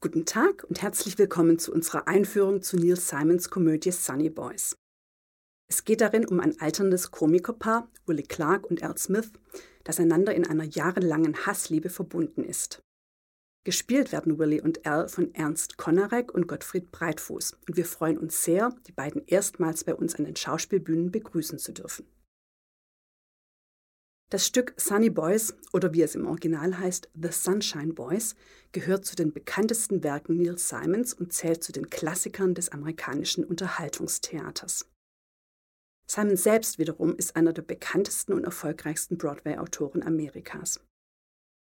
Guten Tag und herzlich willkommen zu unserer Einführung zu Neil Simons Komödie Sunny Boys. Es geht darin um ein alterndes Komikerpaar, Willie Clark und Al Smith, das einander in einer jahrelangen Hassliebe verbunden ist. Gespielt werden Willie und Al von Ernst Konarek und Gottfried Breitfuß und wir freuen uns sehr, die beiden erstmals bei uns an den Schauspielbühnen begrüßen zu dürfen. Das Stück Sunny Boys oder wie es im Original heißt The Sunshine Boys gehört zu den bekanntesten Werken Neil Simons und zählt zu den Klassikern des amerikanischen Unterhaltungstheaters. Simon selbst wiederum ist einer der bekanntesten und erfolgreichsten Broadway-Autoren Amerikas.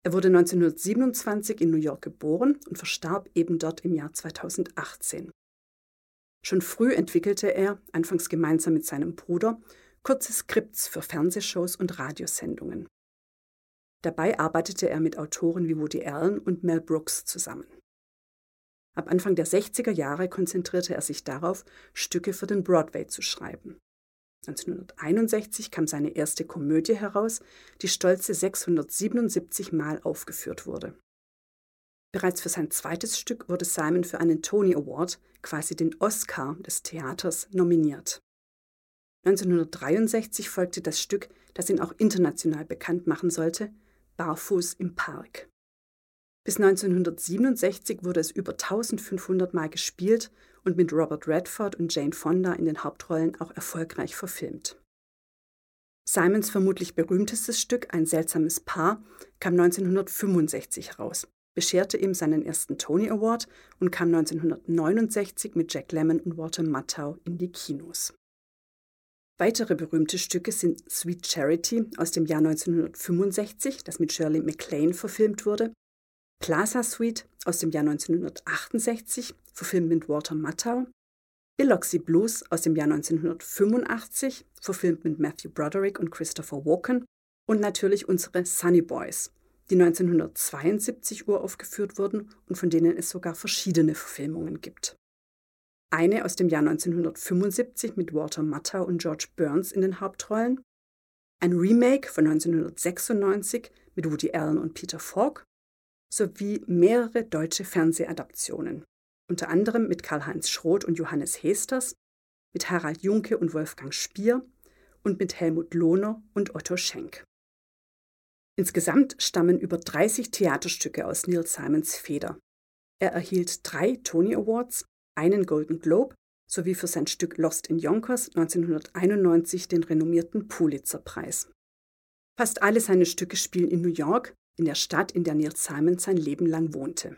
Er wurde 1927 in New York geboren und verstarb eben dort im Jahr 2018. Schon früh entwickelte er, anfangs gemeinsam mit seinem Bruder, kurze Skripts für Fernsehshows und Radiosendungen. Dabei arbeitete er mit Autoren wie Woody Allen und Mel Brooks zusammen. Ab Anfang der 60er Jahre konzentrierte er sich darauf, Stücke für den Broadway zu schreiben. 1961 kam seine erste Komödie heraus, die stolze 677 Mal aufgeführt wurde. Bereits für sein zweites Stück wurde Simon für einen Tony Award, quasi den Oscar des Theaters, nominiert. 1963 folgte das Stück, das ihn auch international bekannt machen sollte, Barfuß im Park. Bis 1967 wurde es über 1500 Mal gespielt und mit Robert Redford und Jane Fonda in den Hauptrollen auch erfolgreich verfilmt. Simons vermutlich berühmtestes Stück Ein seltsames Paar kam 1965 heraus, bescherte ihm seinen ersten Tony Award und kam 1969 mit Jack Lemmon und Walter Matthau in die Kinos. Weitere berühmte Stücke sind Sweet Charity aus dem Jahr 1965, das mit Shirley MacLaine verfilmt wurde, Plaza Suite aus dem Jahr 1968, verfilmt mit Walter Matthau, Biloxi Blues aus dem Jahr 1985, verfilmt mit Matthew Broderick und Christopher Walken. Und natürlich unsere Sunny Boys, die 1972 uraufgeführt wurden und von denen es sogar verschiedene Verfilmungen gibt. Eine aus dem Jahr 1975 mit Walter Matthau und George Burns in den Hauptrollen, ein Remake von 1996 mit Woody Allen und Peter Falk sowie mehrere deutsche Fernsehadaptionen, unter anderem mit Karl-Heinz Schroth und Johannes Hesters, mit Harald Junke und Wolfgang Spier und mit Helmut Lohner und Otto Schenk. Insgesamt stammen über 30 Theaterstücke aus Neil Simons Feder. Er erhielt drei Tony Awards, einen Golden Globe sowie für sein Stück Lost in Yonkers 1991 den renommierten Pulitzer-Preis. Fast alle seine Stücke spielen in New York, in der Stadt, in der Neil Simon sein Leben lang wohnte.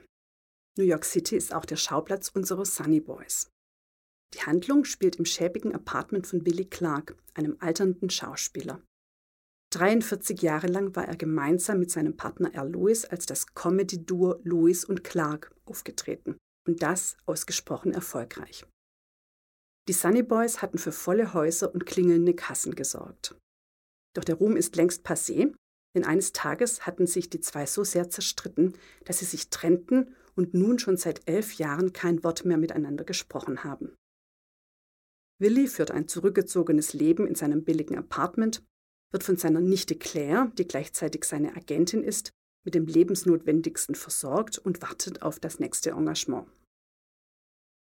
New York City ist auch der Schauplatz unserer Sunny Boys. Die Handlung spielt im schäbigen Apartment von Billy Clark, einem alternden Schauspieler. 43 Jahre lang war er gemeinsam mit seinem Partner Al Lewis als das Comedy-Duo Lewis und Clark aufgetreten und das ausgesprochen erfolgreich. Die Sunny Boys hatten für volle Häuser und klingelnde Kassen gesorgt. Doch der Ruhm ist längst passé, denn eines Tages hatten sich die zwei so sehr zerstritten, dass sie sich trennten und nun schon seit elf Jahren kein Wort mehr miteinander gesprochen haben. Willi führt ein zurückgezogenes Leben in seinem billigen Apartment, wird von seiner Nichte Claire, die gleichzeitig seine Agentin ist, mit dem Lebensnotwendigsten versorgt und wartet auf das nächste Engagement.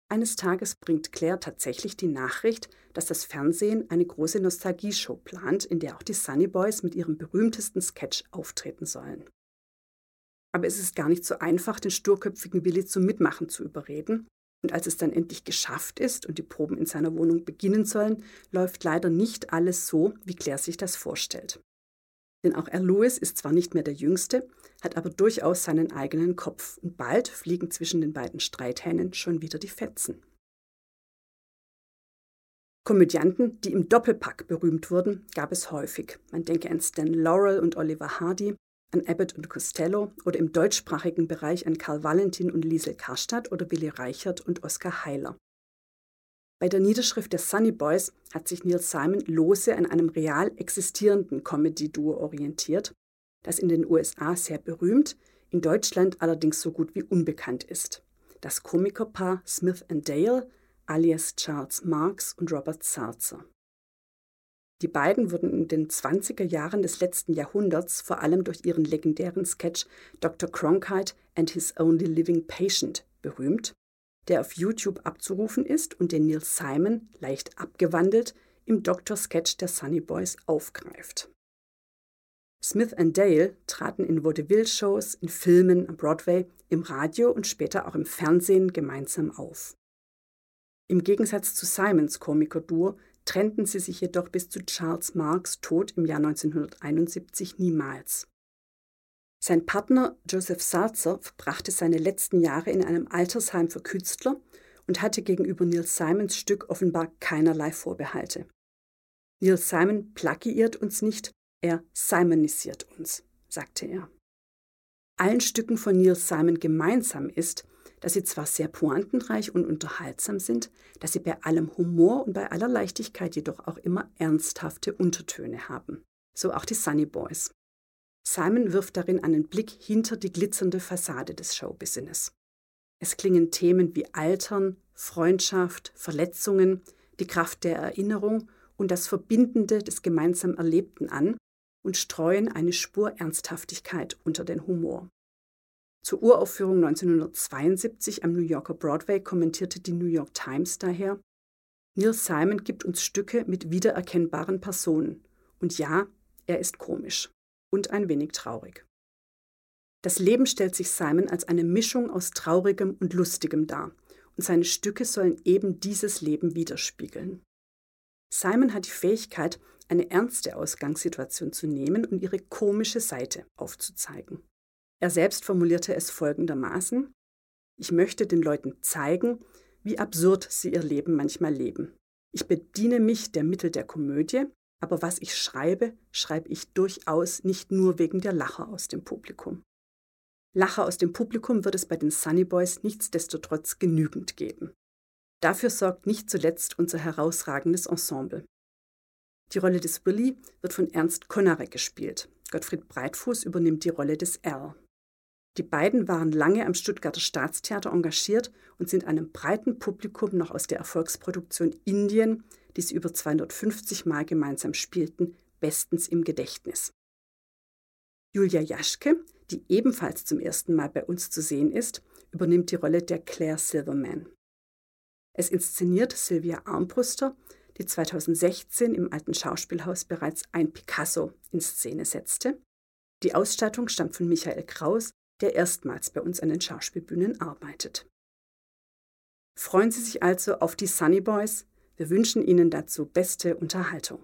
Eines Tages bringt Claire tatsächlich die Nachricht, dass das Fernsehen eine große Nostalgieshow plant, in der auch die Sunny Boys mit ihrem berühmtesten Sketch auftreten sollen. Aber es ist gar nicht so einfach, den sturköpfigen Willi zum Mitmachen zu überreden. Und als es dann endlich geschafft ist und die Proben in seiner Wohnung beginnen sollen, läuft leider nicht alles so, wie Claire sich das vorstellt. Denn auch er Lewis ist zwar nicht mehr der Jüngste, hat aber durchaus seinen eigenen Kopf und bald fliegen zwischen den beiden Streithähnen schon wieder die Fetzen. Komödianten, die im Doppelpack berühmt wurden, gab es häufig. Man denke an Stan Laurel und Oliver Hardy, an Abbott und Costello oder im deutschsprachigen Bereich an Karl Valentin und Liesel Karstadt oder Willi Reichert und Oskar Heiler. Bei der Niederschrift der Sunny Boys hat sich Neil Simon lose an einem real existierenden Comedy-Duo orientiert, das in den USA sehr berühmt, in Deutschland allerdings so gut wie unbekannt ist. Das Komikerpaar Smith and Dale, alias Charles Marks und Robert Sarzer. Die beiden wurden in den 20er Jahren des letzten Jahrhunderts vor allem durch ihren legendären Sketch Dr. Cronkite and His Only Living Patient berühmt, der auf YouTube abzurufen ist und den Neil Simon leicht abgewandelt im Doktor-Sketch der Sunny Boys aufgreift. Smith und Dale traten in Vaudeville-Shows, in Filmen am Broadway, im Radio und später auch im Fernsehen gemeinsam auf. Im Gegensatz zu Simons Komikerduo trennten sie sich jedoch bis zu Charles Marks Tod im Jahr 1971 niemals. Sein Partner Joseph Salzer verbrachte seine letzten Jahre in einem Altersheim für Künstler und hatte gegenüber Neil Simons Stück offenbar keinerlei Vorbehalte. Neil Simon plagiiert uns nicht, er simonisiert uns, sagte er. Allen Stücken von Neil Simon gemeinsam ist, dass sie zwar sehr pointenreich und unterhaltsam sind, dass sie bei allem Humor und bei aller Leichtigkeit jedoch auch immer ernsthafte Untertöne haben. So auch die Sunny Boys. Simon wirft darin einen Blick hinter die glitzernde Fassade des Showbusiness. Es klingen Themen wie Altern, Freundschaft, Verletzungen, die Kraft der Erinnerung und das Verbindende des gemeinsam Erlebten an, und streuen eine Spur Ernsthaftigkeit unter den Humor. Zur Uraufführung 1972 am New Yorker Broadway kommentierte die New York Times daher, Neil Simon gibt uns Stücke mit wiedererkennbaren Personen. Und ja, er ist komisch und ein wenig traurig. Das Leben stellt sich Simon als eine Mischung aus Traurigem und Lustigem dar, und seine Stücke sollen eben dieses Leben widerspiegeln. Simon hat die Fähigkeit, eine ernste Ausgangssituation zu nehmen und ihre komische Seite aufzuzeigen. Er selbst formulierte es folgendermaßen Ich möchte den Leuten zeigen, wie absurd sie ihr Leben manchmal leben. Ich bediene mich der Mittel der Komödie, aber was ich schreibe, schreibe ich durchaus nicht nur wegen der Lacher aus dem Publikum. Lacher aus dem Publikum wird es bei den Sunny Boys nichtsdestotrotz genügend geben. Dafür sorgt nicht zuletzt unser herausragendes Ensemble. Die Rolle des Willy wird von Ernst Konarek gespielt. Gottfried Breitfuß übernimmt die Rolle des Al. Die beiden waren lange am Stuttgarter Staatstheater engagiert und sind einem breiten Publikum noch aus der Erfolgsproduktion Indien, die sie über 250 Mal gemeinsam spielten, bestens im Gedächtnis. Julia Jaschke, die ebenfalls zum ersten Mal bei uns zu sehen ist, übernimmt die Rolle der Claire Silverman. Es inszeniert Sylvia Armbruster, die 2016 im Alten Schauspielhaus bereits ein Picasso in Szene setzte. Die Ausstattung stammt von Michael Kraus, der erstmals bei uns an den Schauspielbühnen arbeitet. Freuen Sie sich also auf die Sunny Boys. Wir wünschen Ihnen dazu beste Unterhaltung.